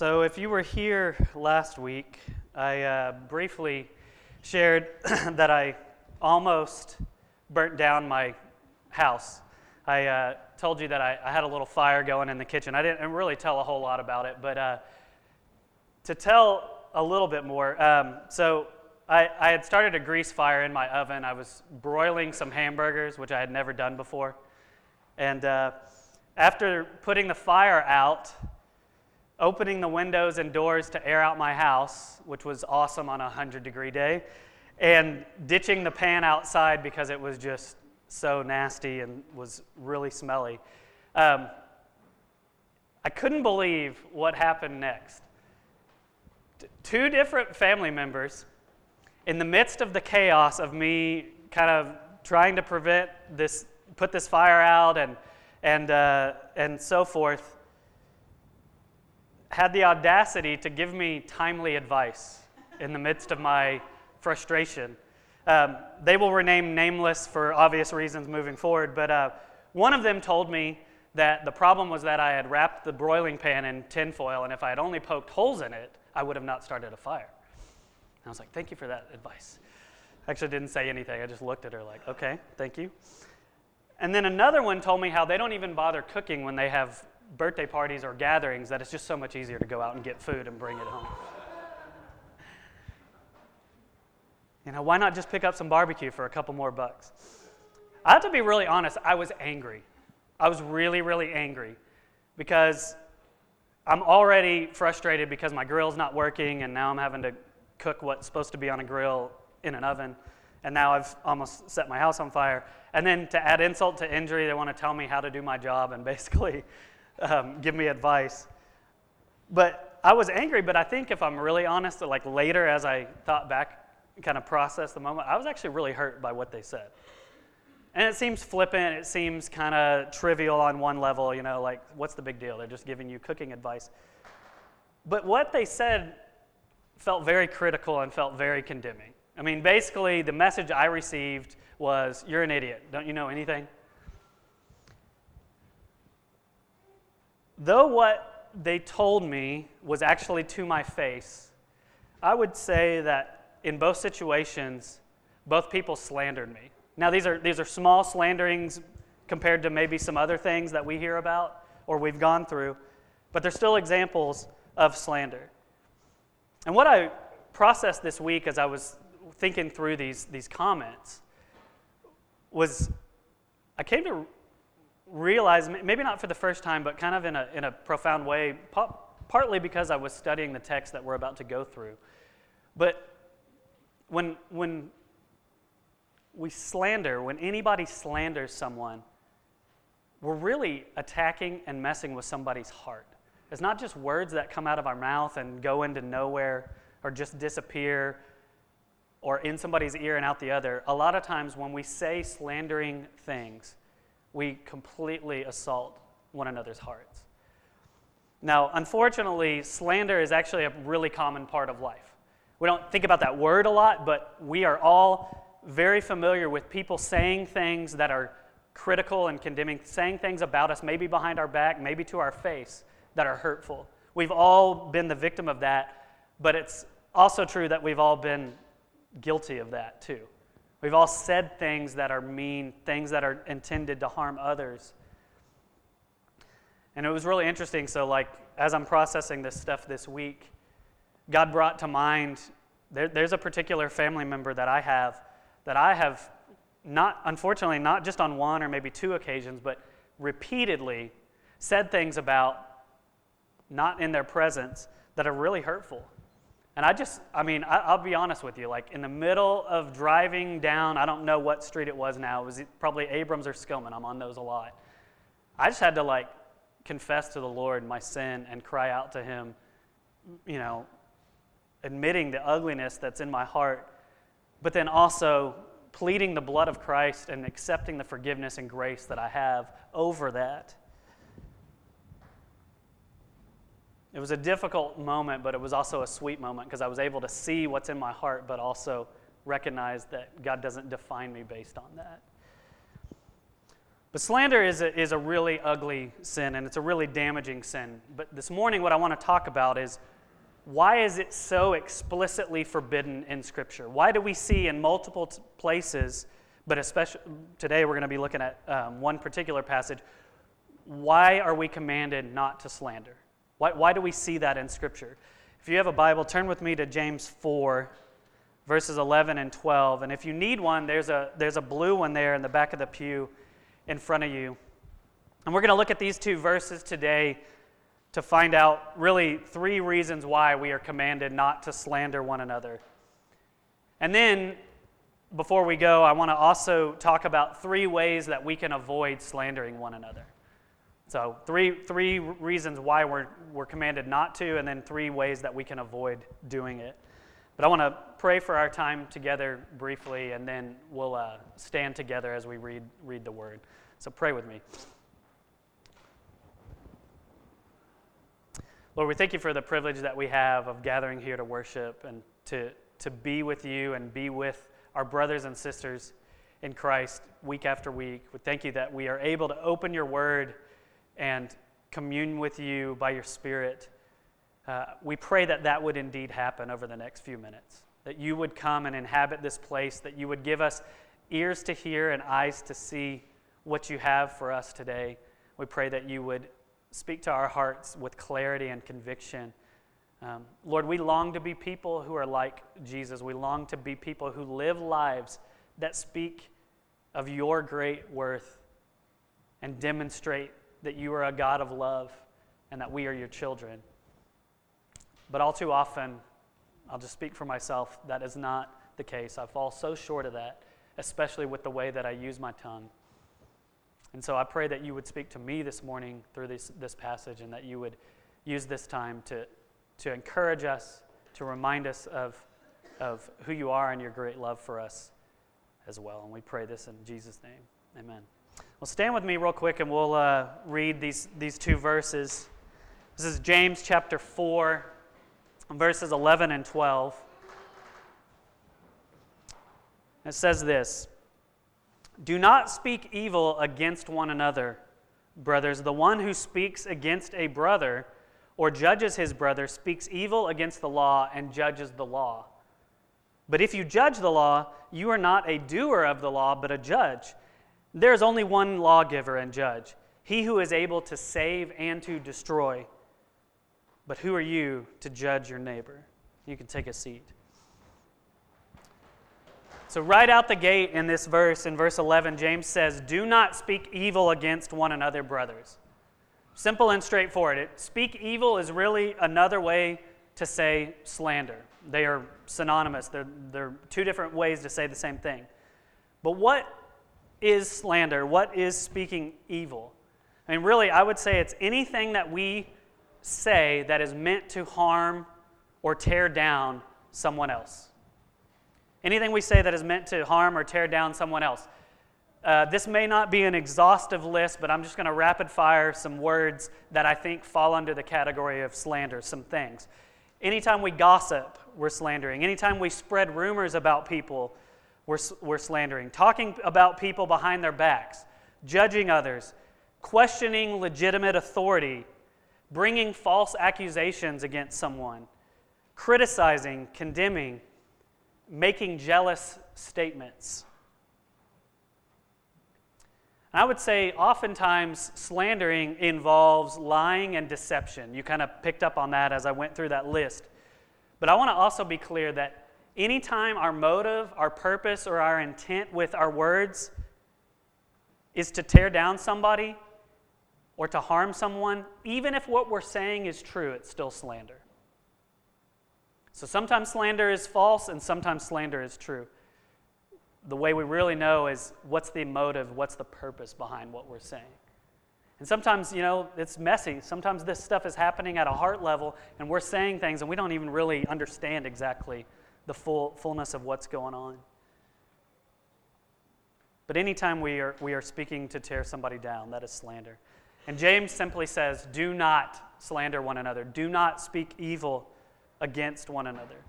So, if you were here last week, I uh, briefly shared that I almost burnt down my house. I uh, told you that I, I, had a little fire going in the kitchen. I didn't really tell a whole lot about it, but uh, to tell a little bit more, um, so I, I had started a grease fire in my oven. I was broiling some hamburgers, which I had never done before. And uh, after putting the fire out, opening the windows and doors to air out my house, which was awesome on a 100 degree day, and ditching the pan outside because it was just so nasty and was really smelly. Um, I couldn't believe what happened next. T- two different family members, in the midst of the chaos of me kind of trying to prevent this, put this fire out and, and, uh, and so forth, had the audacity to give me timely advice in the midst of my frustration. Um, they will remain nameless for obvious reasons moving forward, but uh, one of them told me that the problem was that I had wrapped the broiling pan in tinfoil, and if I had only poked holes in it, I would have not started a fire. And I was like, thank you for that advice. I actually didn't say anything. I just looked at her like, okay, thank you. And then another one told me how they don't even bother cooking when they have birthday parties or gatherings that it's just so much easier to go out and get food and bring it home. You know, why not just pick up some barbecue for a couple more bucks? I have to be really honest, I was angry. I was really, really angry because I'm already frustrated because my grill's not working and now I'm having to cook what's supposed to be on a grill in an oven. And now I've almost set my house on fire. And then to add insult to injury, they want to tell me how to do my job and basically um, give me advice. But I was angry, but I think if I'm really honest, like later as I thought back, kind of processed the moment, I was actually really hurt by what they said. And it seems flippant, it seems kind of trivial on one level, you know, like what's the big deal? They're just giving you cooking advice. But what they said felt very critical and felt very condemning. I mean, basically, the message I received was, You're an idiot. Don't you know anything? Though what they told me was actually to my face, I would say that in both situations, both people slandered me. Now, these are, these are small slanderings compared to maybe some other things that we hear about or we've gone through, but they're still examples of slander. And what I processed this week as I was thinking through these, these comments was I came to realize, maybe not for the first time, but kind of in a, in a profound way, partly because I was studying the text that we're about to go through. But when, when we slander, when anybody slanders someone, we're really attacking and messing with somebody's heart. It's not just words that come out of our mouth and go into nowhere or just disappear or in somebody's ear and out the other. A lot of times when we say slandering things, we completely assault one another's hearts. Now, unfortunately, slander is actually a really common part of life. We don't think about that word a lot, but we are all very familiar with people saying things that are critical and condemning, saying things about us, maybe behind our back, maybe to our face, that are hurtful. We've all been the victim of that, but it's also true that we've all been guilty of that too. We've all said things that are mean, things that are intended to harm others. And it was really interesting. So, like, as I'm processing this stuff this week, God brought to mind there, there's a particular family member that I have that I have not, unfortunately, not just on one or maybe two occasions, but repeatedly said things about not in their presence that are really hurtful. And I just, I mean, I, will be honest with you. Like in the middle of driving down, I don't know what street it was now. It was probably Abrams or Skillman. I'm on those a lot. I just had to like confess to the Lord my sin and cry out to Him, you know, admitting the ugliness that's in my heart, but then also pleading the blood of Christ and accepting the forgiveness and grace that I have over that. It was a difficult moment, but it was also a sweet moment because I was able to see what's in my heart, but also recognize that God doesn't define me based on that. But slander is a, is a really ugly sin and it's a really damaging sin. But this morning, what I want to talk about is why is it so explicitly forbidden in Scripture? Why do we see in multiple t- places, but especially today we're going to be looking at um, one particular passage, why are we commanded not to slander? Why, why do we see that in Scripture? If you have a Bible, turn with me to James 4, verses 11 and 12. And if you need one, there's a, there's a blue one there in the back of the pew in front of you. And we're going to look at these two verses today to find out really three reasons why we are commanded not to slander one another. And then, before we go, I want to also talk about three ways that we can avoid slandering one another. So, three, three reasons why we're, we're commanded not to, and then three ways that we can avoid doing it. But I want to pray for our time together briefly, and then we'll uh, stand together as we read, read the word. So, pray with me. Lord, we thank you for the privilege that we have of gathering here to worship and to, to be with you and be with our brothers and sisters in Christ week after week. We thank you that we are able to open your word and commune with you by your Spirit. Uh, we pray that that would indeed happen over the next few minutes, that you would come and inhabit this place, that you would give us ears to hear and eyes to see what you have for us today. We pray that you would speak to our hearts with clarity and conviction. Um, Lord, we long to be people who are like Jesus. We long to be people who live lives that speak of your great worth and demonstrate that you are a God of love and that we are your children. But all too often, I'll just speak for myself, that is not the case. I fall so short of that, especially with the way that I use my tongue. And so I pray that you would speak to me this morning through this, this passage and that you would use this time to, to encourage us, to remind us of, of who you are and your great love for us as well. And we pray this in Jesus' name. Amen. Well, stand with me real quick and we'll uh, read these, these two verses. This is James chapter 4, verses 11 and 12. It says this. Do not speak evil against one another, brothers. The one who speaks against a brother or judges his brother speaks evil against the law and judges the law. But if you judge the law, you are not a doer of the law, but a judge. There is only one lawgiver and judge, he who is able to save and to destroy. But who are you to judge your neighbor? You can take a seat. So, right out the gate in this verse, in verse 11, James says, Do not speak evil against one another, brothers. Simple and straightforward. It, speak evil is really another way to say slander. They are synonymous, they're, they're two different ways to say the same thing. But what is slander? What is speaking evil? I mean, really, I would say it's anything that we say that is meant to harm or tear down someone else. Anything we say that is meant to harm or tear down someone else. Uh, this may not be an exhaustive list, but I'm just going to rapid fire some words that I think fall under the category of slander, some things. Anytime we gossip, we're slandering. Anytime we spread rumors about people, we're, we're slandering. Talking about people behind their backs, judging others, questioning legitimate authority, bringing false accusations against someone, criticizing, condemning, making jealous statements. I would say oftentimes slandering involves lying and deception. You kind of picked up on that as I went through that list. But I want to also be clear that anytime our motive, our purpose, or our intent with our words is to tear down somebody or to harm someone, even if what we're saying is true, it's still slander. So sometimes slander is false and sometimes slander is true. The way we really know is what's the motive, what's the purpose behind what we're saying. And sometimes, you know, it's messy. Sometimes this stuff is happening at a heart level and we're saying things and we don't even really understand exactly the full fullness of what's going on. But anytime we are, we are speaking to tear somebody down, that is slander. And James simply says, Do not slander one another. Do not speak evil against one another.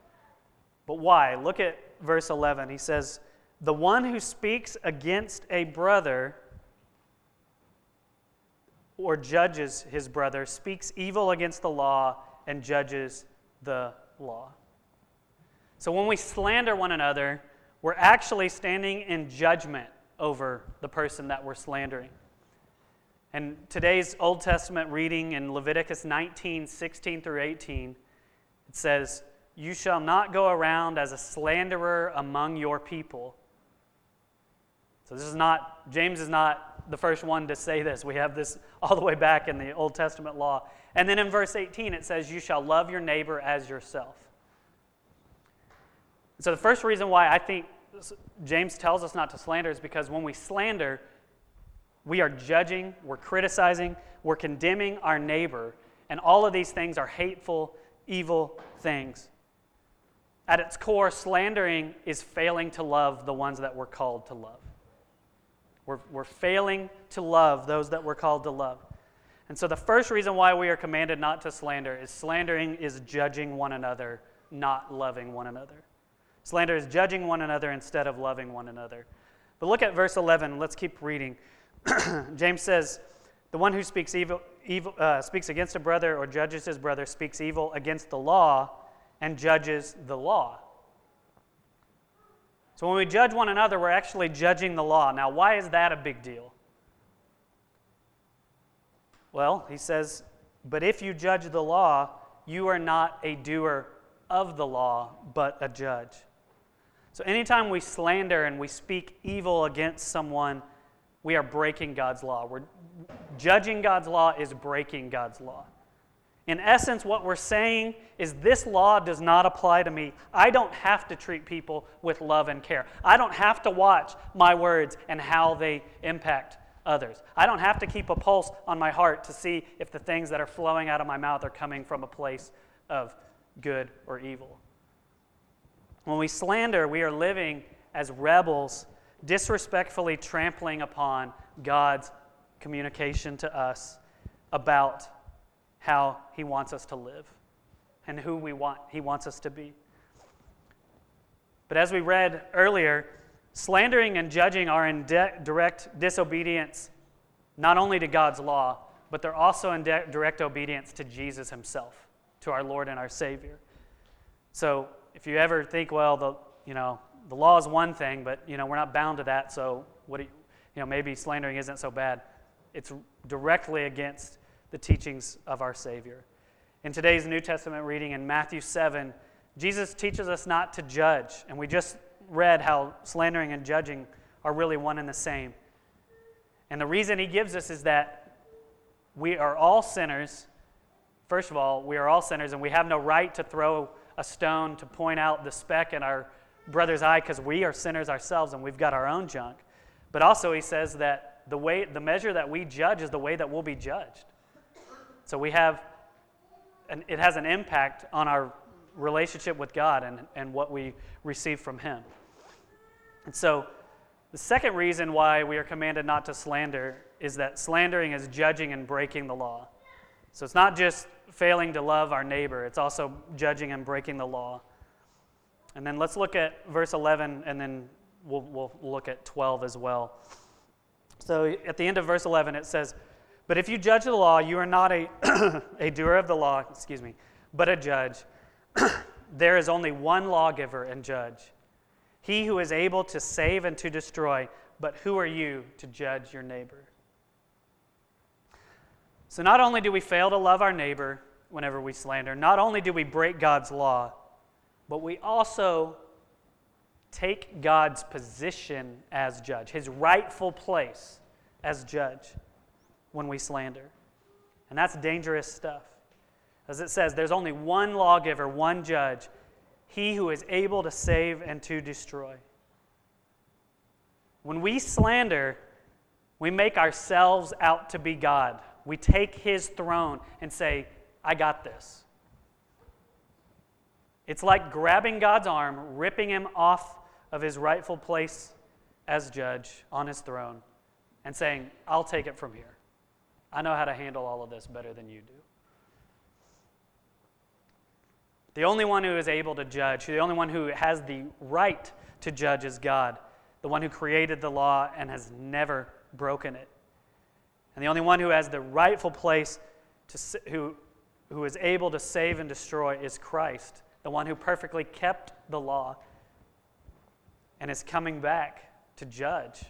But why? Look at verse 11. He says, The one who speaks against a brother or judges his brother speaks evil against the law and judges the law. So when we slander one another, we're actually standing in judgment over the person that we're slandering. And today's Old Testament reading in Leviticus 19 16 through 18, it says, You shall not go around as a slanderer among your people. So this is not, James is not the first one to say this. We have this all the way back in the Old Testament law. And then in verse 18, it says, You shall love your neighbor as yourself. So the first reason why I think James tells us not to slander is because when we slander, we are judging, we're criticizing, we're condemning our neighbor, and all of these things are hateful, evil things. At its core, slandering is failing to love the ones that we're called to love. We're, we're failing to love those that we're called to love. And so, the first reason why we are commanded not to slander is slandering is judging one another, not loving one another. Slander is judging one another instead of loving one another. But look at verse 11. Let's keep reading. James says, The one who speaks, evil, evil, uh, speaks against a brother or judges his brother speaks evil against the law and judges the law. So when we judge one another, we're actually judging the law. Now, why is that a big deal? Well, he says, But if you judge the law, you are not a doer of the law, but a judge. So anytime we slander and we speak evil against someone, we are breaking God's law. We're judging God's law is breaking God's law. In essence, what we're saying is this law does not apply to me. I don't have to treat people with love and care. I don't have to watch my words and how they impact others. I don't have to keep a pulse on my heart to see if the things that are flowing out of my mouth are coming from a place of good or evil. When we slander, we are living as rebels, disrespectfully trampling upon God's communication to us about how He wants us to live and who we want, He wants us to be. But as we read earlier, slandering and judging are in de- direct disobedience not only to God's law, but they're also in de- direct obedience to Jesus Himself, to our Lord and our Savior. So if you ever think, well, the, you know, the law is one thing, but, you know, we're not bound to that, so what you, you know, maybe slandering isn't so bad. It's directly against the teachings of our Savior. In today's New Testament reading in Matthew 7, Jesus teaches us not to judge, and we just read how slandering and judging are really one and the same. And the reason he gives us is that we are all sinners. First of all, we are all sinners, and we have no right to throw a stone to point out the speck in our brother's eye because we are sinners ourselves and we've got our own junk. But also, he says that the, way, the measure that we judge is the way that we'll be judged. So we have, and it has an impact on our relationship with God and, and what we receive from Him. And so, the second reason why we are commanded not to slander is that slandering is judging and breaking the law. So it's not just failing to love our neighbor, it's also judging and breaking the law. And then let's look at verse 11, and then we'll, we'll look at 12 as well. So at the end of verse 11, it says, But if you judge the law, you are not a, a doer of the law, excuse me, but a judge. there is only one lawgiver and judge, he who is able to save and to destroy. But who are you to judge your neighbor? So, not only do we fail to love our neighbor whenever we slander, not only do we break God's law, but we also take God's position as judge, his rightful place as judge when we slander. And that's dangerous stuff. As it says, there's only one lawgiver, one judge, he who is able to save and to destroy. When we slander, we make ourselves out to be God. We take his throne and say, I got this. It's like grabbing God's arm, ripping him off of his rightful place as judge on his throne, and saying, I'll take it from here. I know how to handle all of this better than you do. The only one who is able to judge, the only one who has the right to judge is God, the one who created the law and has never broken it. And the only one who has the rightful place to, who, who is able to save and destroy is Christ, the one who perfectly kept the law and is coming back to judge.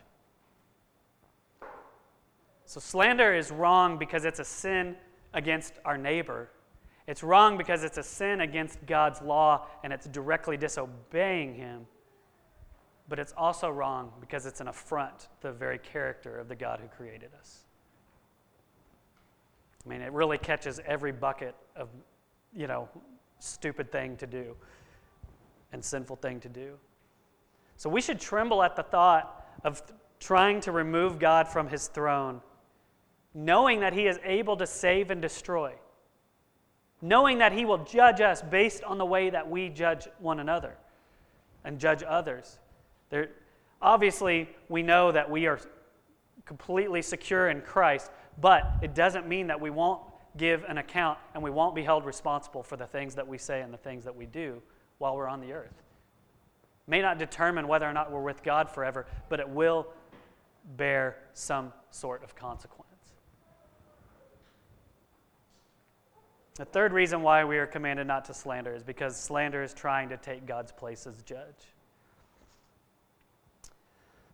So, slander is wrong because it's a sin against our neighbor. It's wrong because it's a sin against God's law and it's directly disobeying Him. But it's also wrong because it's an affront to the very character of the God who created us. I mean, it really catches every bucket of, you know, stupid thing to do and sinful thing to do. So we should tremble at the thought of trying to remove God from his throne, knowing that he is able to save and destroy, knowing that he will judge us based on the way that we judge one another and judge others. There, obviously, we know that we are completely secure in Christ, but it doesn't mean that we won't give an account and we won't be held responsible for the things that we say and the things that we do while we're on the earth. May not determine whether or not we're with God forever, but it will bear some sort of consequence. The third reason why we are commanded not to slander is because slander is trying to take God's place as judge.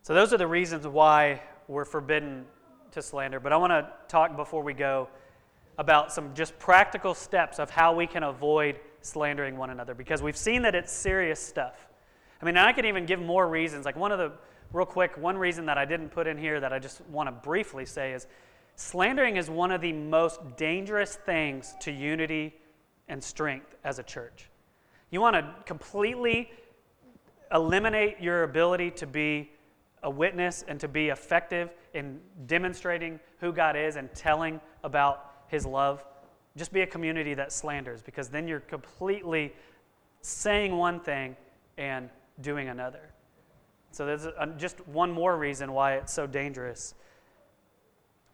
So, those are the reasons why we're forbidden to slander. But I want to talk before we go about some just practical steps of how we can avoid slandering one another because we've seen that it's serious stuff. I mean, I could even give more reasons. Like, one of the, real quick, one reason that I didn't put in here that I just want to briefly say is slandering is one of the most dangerous things to unity and strength as a church. You want to completely eliminate your ability to be a witness and to be effective in demonstrating who God is and telling about His love, just be a community that slanders because then you're completely saying one thing and doing another. So there's just one more reason why it's so dangerous.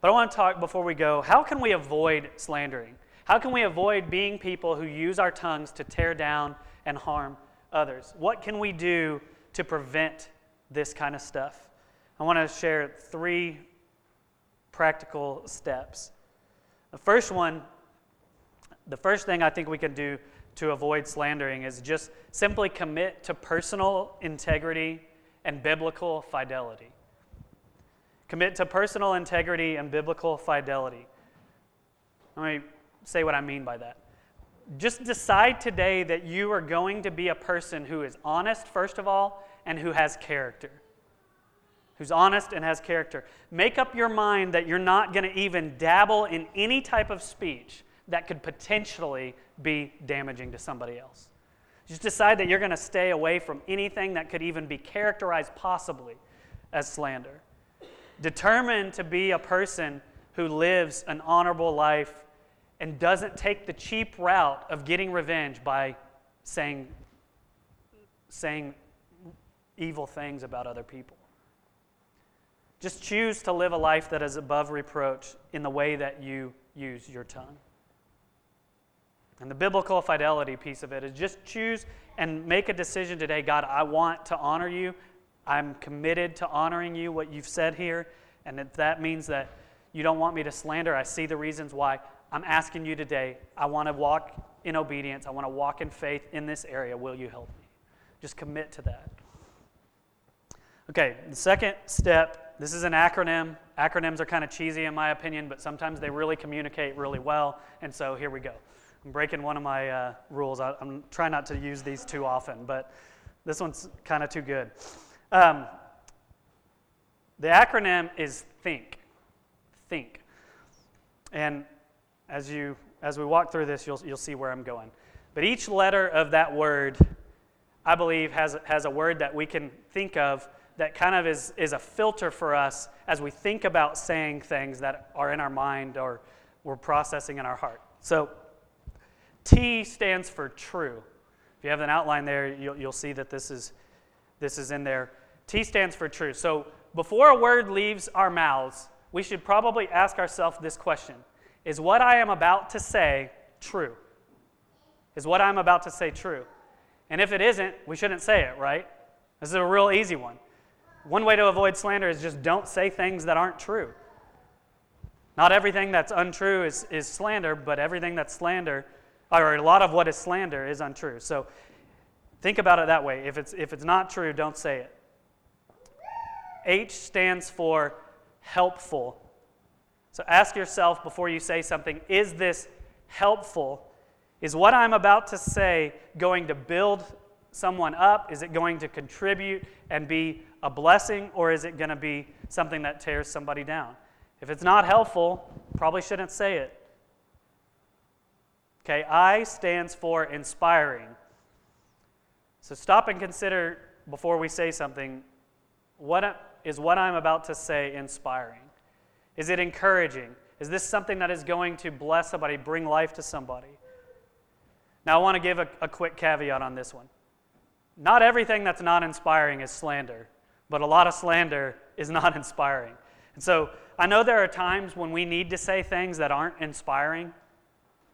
But I want to talk before we go how can we avoid slandering? How can we avoid being people who use our tongues to tear down and harm others? What can we do to prevent this kind of stuff. I want to share three practical steps. The first one, the first thing I think we can do to avoid slandering is just simply commit to personal integrity and biblical fidelity. Commit to personal integrity and biblical fidelity. Let me say what I mean by that. Just decide today that you are going to be a person who is honest, first of all, and who has character. Who's honest and has character. Make up your mind that you're not going to even dabble in any type of speech that could potentially be damaging to somebody else. Just decide that you're going to stay away from anything that could even be characterized possibly as slander. Determine to be a person who lives an honorable life and doesn't take the cheap route of getting revenge by saying, saying evil things about other people. Just choose to live a life that is above reproach in the way that you use your tongue. And the biblical fidelity piece of it is just choose and make a decision today God, I want to honor you. I'm committed to honoring you, what you've said here. And if that means that you don't want me to slander, I see the reasons why. I'm asking you today, I want to walk in obedience. I want to walk in faith in this area. Will you help me? Just commit to that. Okay, the second step this is an acronym. Acronyms are kind of cheesy in my opinion, but sometimes they really communicate really well. And so here we go. I'm breaking one of my uh, rules. I, am trying not to use these too often, but this one's kind of too good. Um, the acronym is THINK. Think. And as, you, as we walk through this, you'll, you'll see where I'm going. But each letter of that word, I believe, has, has a word that we can think of that kind of is, is a filter for us as we think about saying things that are in our mind or we're processing in our heart. So, T stands for true. If you have an outline there, you'll, you'll see that this is, this is in there. T stands for true. So, before a word leaves our mouths, we should probably ask ourselves this question Is what I am about to say true? Is what I'm about to say true? And if it isn't, we shouldn't say it, right? This is a real easy one. One way to avoid slander is just don't say things that aren't true. Not everything that's untrue is, is slander, but everything that's slander, or a lot of what is slander, is untrue. So think about it that way. If it's, if it's not true, don't say it. H stands for helpful. So ask yourself before you say something is this helpful? Is what I'm about to say going to build someone up? Is it going to contribute and be a blessing, or is it going to be something that tears somebody down? If it's not helpful, probably shouldn't say it. Okay, I stands for inspiring. So stop and consider before we say something what is what I'm about to say inspiring? Is it encouraging? Is this something that is going to bless somebody, bring life to somebody? Now, I want to give a, a quick caveat on this one. Not everything that's not inspiring is slander, but a lot of slander is not inspiring. And so I know there are times when we need to say things that aren't inspiring.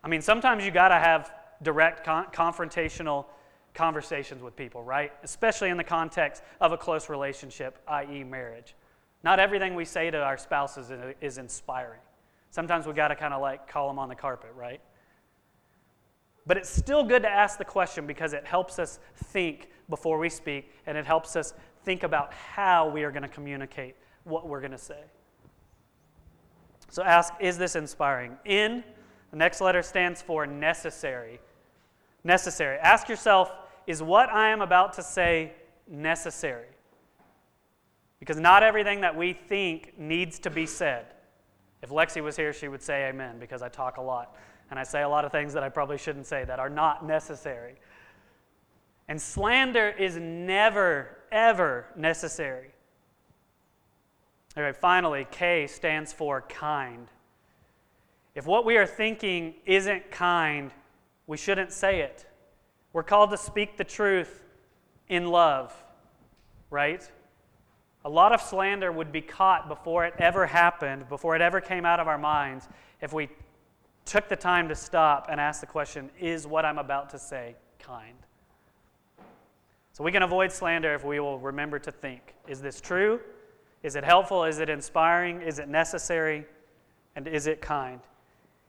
I mean, sometimes you got to have direct con- confrontational conversations with people, right? Especially in the context of a close relationship, i.e., marriage. Not everything we say to our spouses is, inspiring. Sometimes we got to kind of like call them on the carpet, right? But it's still good to ask the question because it helps us think before we speak and it helps us think about how we are going to communicate what we're going to say. So ask, is this inspiring? In, the next letter stands for necessary. Necessary. Ask yourself, is what I am about to say necessary? Because not everything that we think needs to be said. If Lexi was here, she would say amen because I talk a lot. And I say a lot of things that I probably shouldn't say that are not necessary. And slander is never, ever necessary. All right, finally, K stands for kind. If what we are thinking isn't kind, we shouldn't say it. We're called to speak the truth in love, right? A lot of slander would be caught before it ever happened, before it ever came out of our minds, if we took the time to stop and ask the question Is what I'm about to say kind? So we can avoid slander if we will remember to think Is this true? Is it helpful? Is it inspiring? Is it necessary? And is it kind?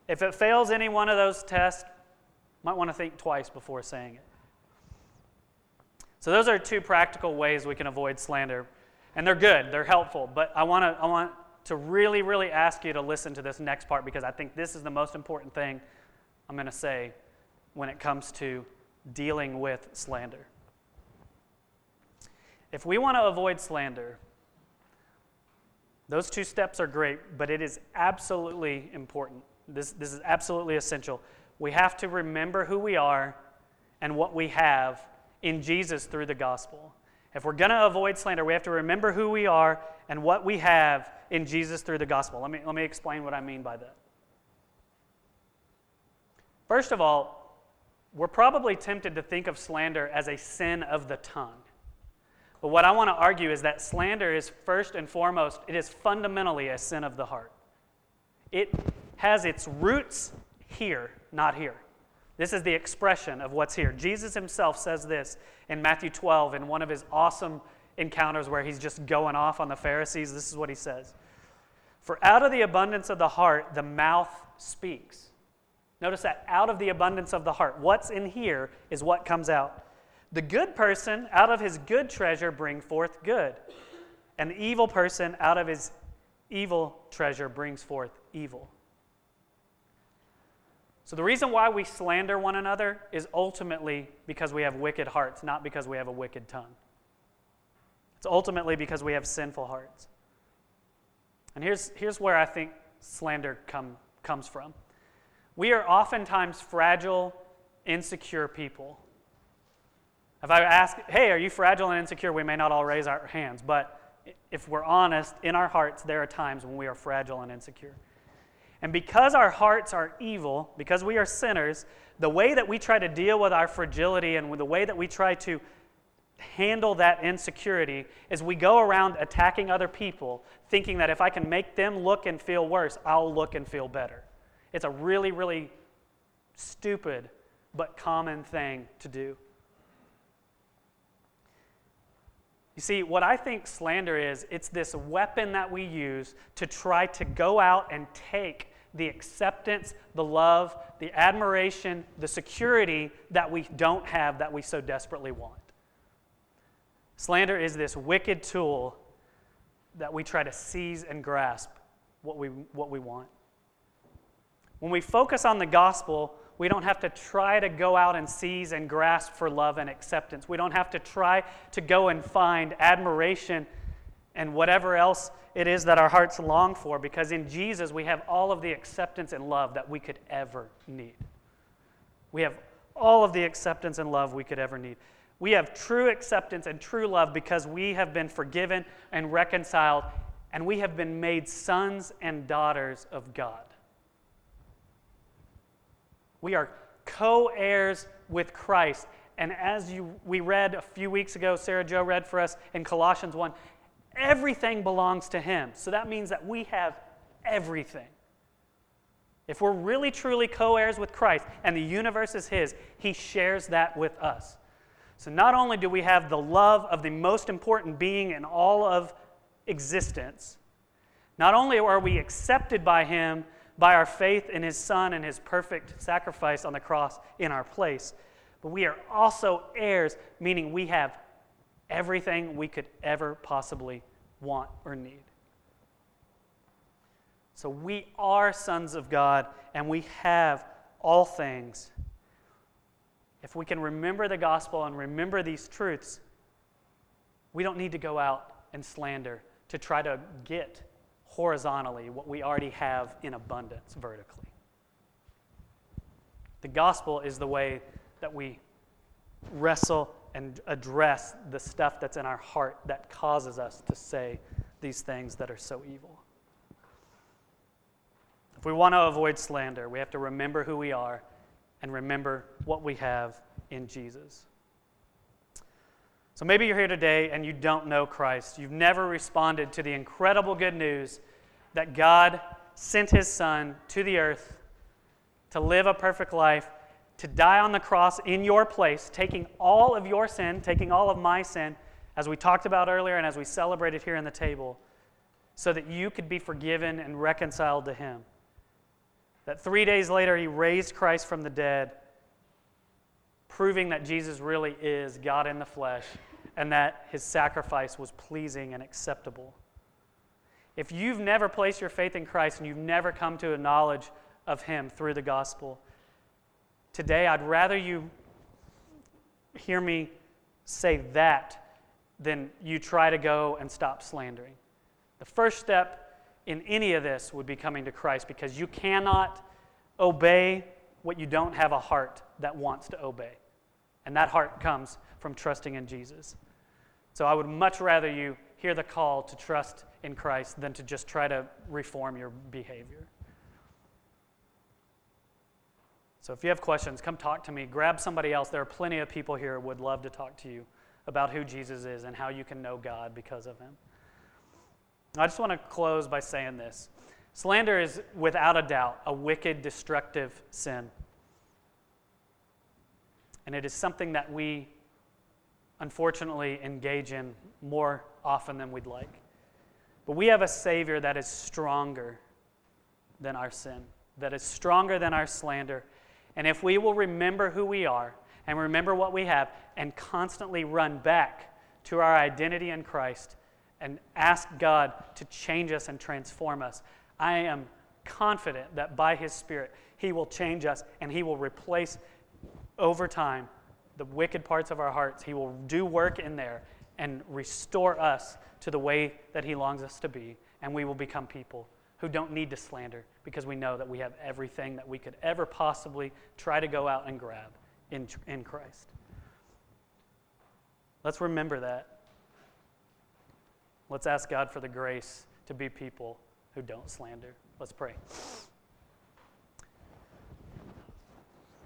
If it fails any one of those tests, might want to think twice before saying it. So those are two practical ways we can avoid slander. And they're good, they're helpful, but I want to I want to really really ask you to listen to this next part because I think this is the most important thing I'm going to say when it comes to dealing with slander. If we want to avoid slander, those two steps are great, but it is absolutely important. This, this is absolutely essential. We have to remember who we are and what we have in Jesus through the gospel. If we're going to avoid slander, we have to remember who we are and what we have in Jesus through the gospel. Let me, let me explain what I mean by that. First of all, we're probably tempted to think of slander as a sin of the tongue. But what I want to argue is that slander is first and foremost, it is fundamentally a sin of the heart. It has its roots here, not here. This is the expression of what's here. Jesus himself says this in Matthew 12 in one of his awesome encounters where he's just going off on the Pharisees. This is what he says For out of the abundance of the heart, the mouth speaks. Notice that out of the abundance of the heart, what's in here is what comes out. The good person out of his good treasure bring forth good, and the evil person out of his evil treasure brings forth evil. So, the reason why we slander one another is ultimately because we have wicked hearts, not because we have a wicked tongue. It's ultimately because we have sinful hearts. And here's, here's where I think slander come, comes from. We are oftentimes fragile, insecure people. If I ask, hey, are you fragile and insecure, we may not all raise our hands, but if we're honest, in our hearts, there are times when we are fragile and insecure. And because our hearts are evil, because we are sinners, the way that we try to deal with our fragility and the way that we try to handle that insecurity is we go around attacking other people, thinking that if I can make them look and feel worse, I'll look and feel better. It's a really, really stupid but common thing to do. You see, what I think slander is, it's this weapon that we use to try to go out and take the acceptance, the love, the admiration, the security that we don't have that we so desperately want. Slander is this wicked tool that we try to seize and grasp what we, what we want. When we focus on the gospel, we don't have to try to go out and seize and grasp for love and acceptance. We don't have to try to go and find admiration and whatever else it is that our hearts long for, because in Jesus we have all of the acceptance and love that we could ever need. We have all of the acceptance and love we could ever need. We have true acceptance and true love because we have been forgiven and reconciled, and we have been made sons and daughters of God. We are co heirs with Christ. And as you, we read a few weeks ago, Sarah Joe read for us in Colossians 1, everything belongs to Him. So that means that we have everything. If we're really truly co heirs with Christ and the universe is His, He shares that with us. So not only do we have the love of the most important being in all of existence, not only are we accepted by Him by our faith in His Son and His perfect sacrifice on the cross in our place, but we are also heirs, meaning we have everything we could ever possibly want or need. So we are sons of God and we have all things. If we can remember the gospel and remember these truths, we don't need to go out and slander to try to get horizontally what we already have in abundance vertically. The gospel is the way that we wrestle and address the stuff that's in our heart that causes us to say these things that are so evil. If we want to avoid slander, we have to remember who we are and remember what we have in Jesus. So maybe you're here today and you don't know Christ. You've never responded to the incredible good news that God sent his Son to the earth to live a perfect life to die on the cross in your place, taking all of your sin, taking all of my sin, as we talked about earlier and as we celebrated here in the table, so that you could be forgiven and reconciled to Him. That three days later, He raised Christ from the dead, proving that Jesus really is God in the flesh and that His sacrifice was pleasing and acceptable. If you've never placed your faith in Christ and you've never come to a knowledge of Him through the gospel, Today, I'd rather you hear me say that than you try to go and stop slandering. The first step in any of this would be coming to Christ because you cannot obey what you don't have a heart that wants to obey. And that heart comes from trusting in Jesus. So I would much rather you hear the call to trust in Christ than to just try to reform your behavior. So if you have questions, come talk to me. Grab somebody else. There are plenty of people here who would love to talk to you about who Jesus is and how you can know God because of him. I just want to close by saying this slander is without a doubt a wicked, destructive sin. And it is something that we unfortunately engage in more often than we'd like. But we have a Savior that is stronger than our sin, that is stronger than our slander, and if we will remember who we are and remember what we have and constantly run back to our identity in Christ and ask God to change us and transform us, I am confident that by His Spirit, He will change us and He will replace over time the wicked parts of our hearts. He will do work in there and restore us to the way that He longs us to be, and we will become people who don't need to slander because we know that we have everything that we could ever possibly try to go out and grab in, in Christ. Let's remember that. Let's ask God for the grace to be people who don't slander. Let's pray.